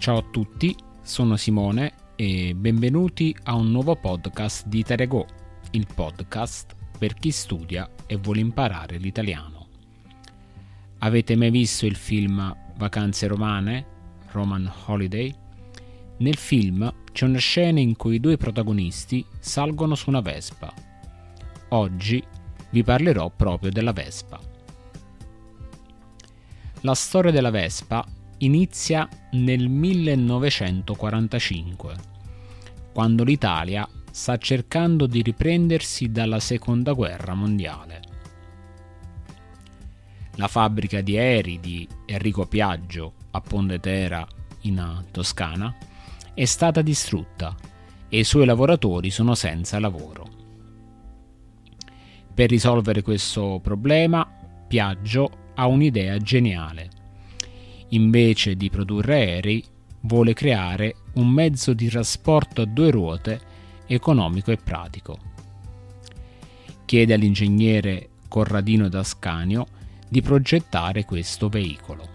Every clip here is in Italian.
Ciao a tutti, sono Simone e benvenuti a un nuovo podcast di Terego, il podcast per chi studia e vuole imparare l'italiano. Avete mai visto il film Vacanze romane, Roman Holiday? Nel film c'è una scena in cui i due protagonisti salgono su una Vespa. Oggi vi parlerò proprio della Vespa. La storia della Vespa inizia nel 1945, quando l'Italia sta cercando di riprendersi dalla seconda guerra mondiale. La fabbrica di aerei di Enrico Piaggio a Pondetera in Toscana è stata distrutta e i suoi lavoratori sono senza lavoro. Per risolvere questo problema, Piaggio ha un'idea geniale. Invece di produrre aerei, vuole creare un mezzo di trasporto a due ruote economico e pratico. Chiede all'ingegnere Corradino D'Ascanio di progettare questo veicolo.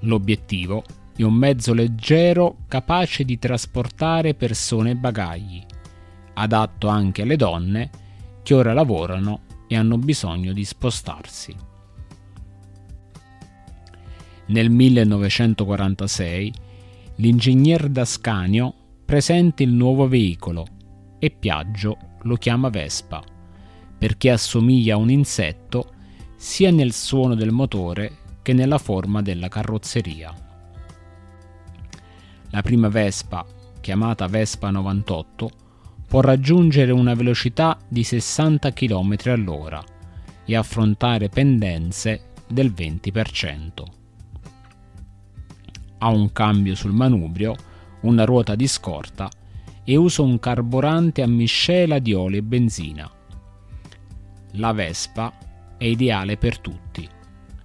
L'obiettivo è un mezzo leggero capace di trasportare persone e bagagli, adatto anche alle donne che ora lavorano e hanno bisogno di spostarsi. Nel 1946 l'ingegner D'Ascanio presenta il nuovo veicolo e Piaggio lo chiama Vespa perché assomiglia a un insetto sia nel suono del motore che nella forma della carrozzeria. La prima Vespa, chiamata Vespa 98, può raggiungere una velocità di 60 km all'ora e affrontare pendenze del 20%. Ha un cambio sul manubrio, una ruota di scorta e usa un carburante a miscela di olio e benzina. La Vespa è ideale per tutti,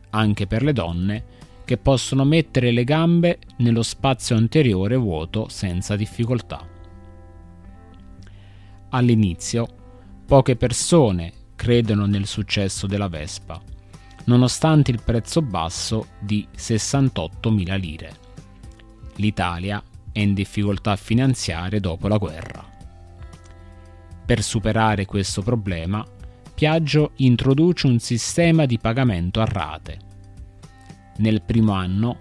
anche per le donne che possono mettere le gambe nello spazio anteriore vuoto senza difficoltà. All'inizio, poche persone credono nel successo della Vespa, nonostante il prezzo basso di 68.000 lire. L'Italia è in difficoltà finanziarie dopo la guerra. Per superare questo problema, Piaggio introduce un sistema di pagamento a rate. Nel primo anno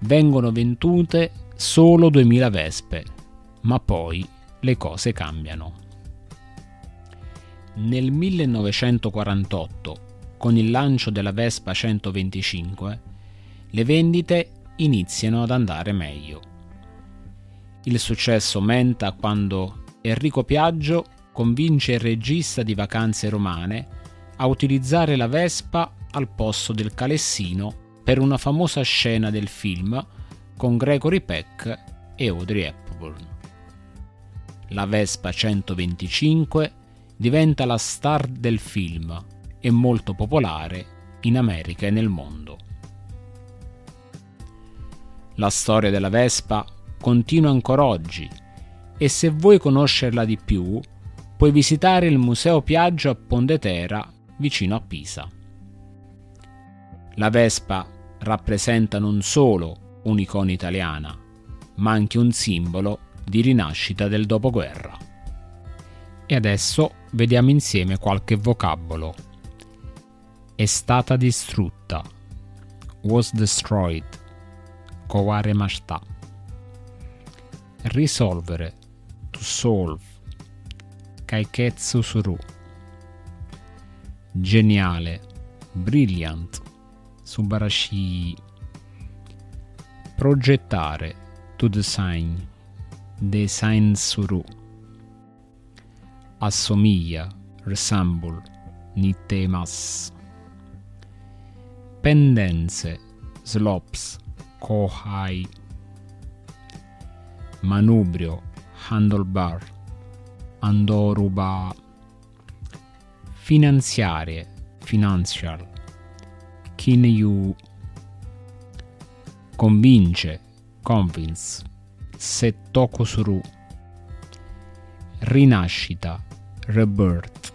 vengono vendute solo 2000 Vespe, ma poi le cose cambiano. Nel 1948, con il lancio della Vespa 125, le vendite iniziano ad andare meglio. Il successo aumenta quando Enrico Piaggio convince il regista di Vacanze Romane a utilizzare la Vespa al posto del calessino per una famosa scena del film con Gregory Peck e Audrey Hepburn. La Vespa 125 diventa la star del film e molto popolare in America e nel mondo. La storia della Vespa continua ancora oggi e se vuoi conoscerla di più puoi visitare il Museo Piaggio a Pondetera vicino a Pisa. La Vespa rappresenta non solo un'icona italiana, ma anche un simbolo di rinascita del dopoguerra. E adesso vediamo insieme qualche vocabolo. È stata distrutta. Was destroyed. Kowaremashita. Risolvere. To solve. Kaiketsu suru. Geniale. Brilliant. Subarashi. Progettare. To design. Design suru assomiglia, resemble, nitemas. Pendenze, slopes, kohai. Manubrio, handlebar, andoruba. Finanziarie, financial, kinyu. Convince, convince, settokusuru. Rinascita, Rebirth,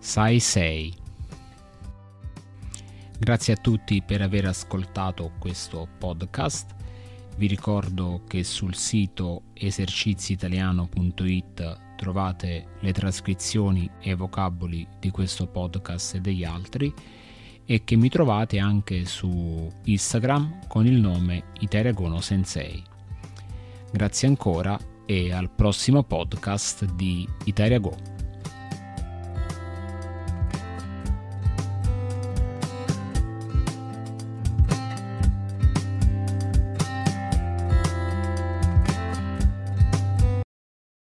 Sai Sei. Grazie a tutti per aver ascoltato questo podcast Vi ricordo che sul sito eserciziitaliano.it trovate le trascrizioni e i vocaboli di questo podcast e degli altri e che mi trovate anche su Instagram con il nome Iteregono Sensei. Grazie ancora e al prossimo podcast di Italia.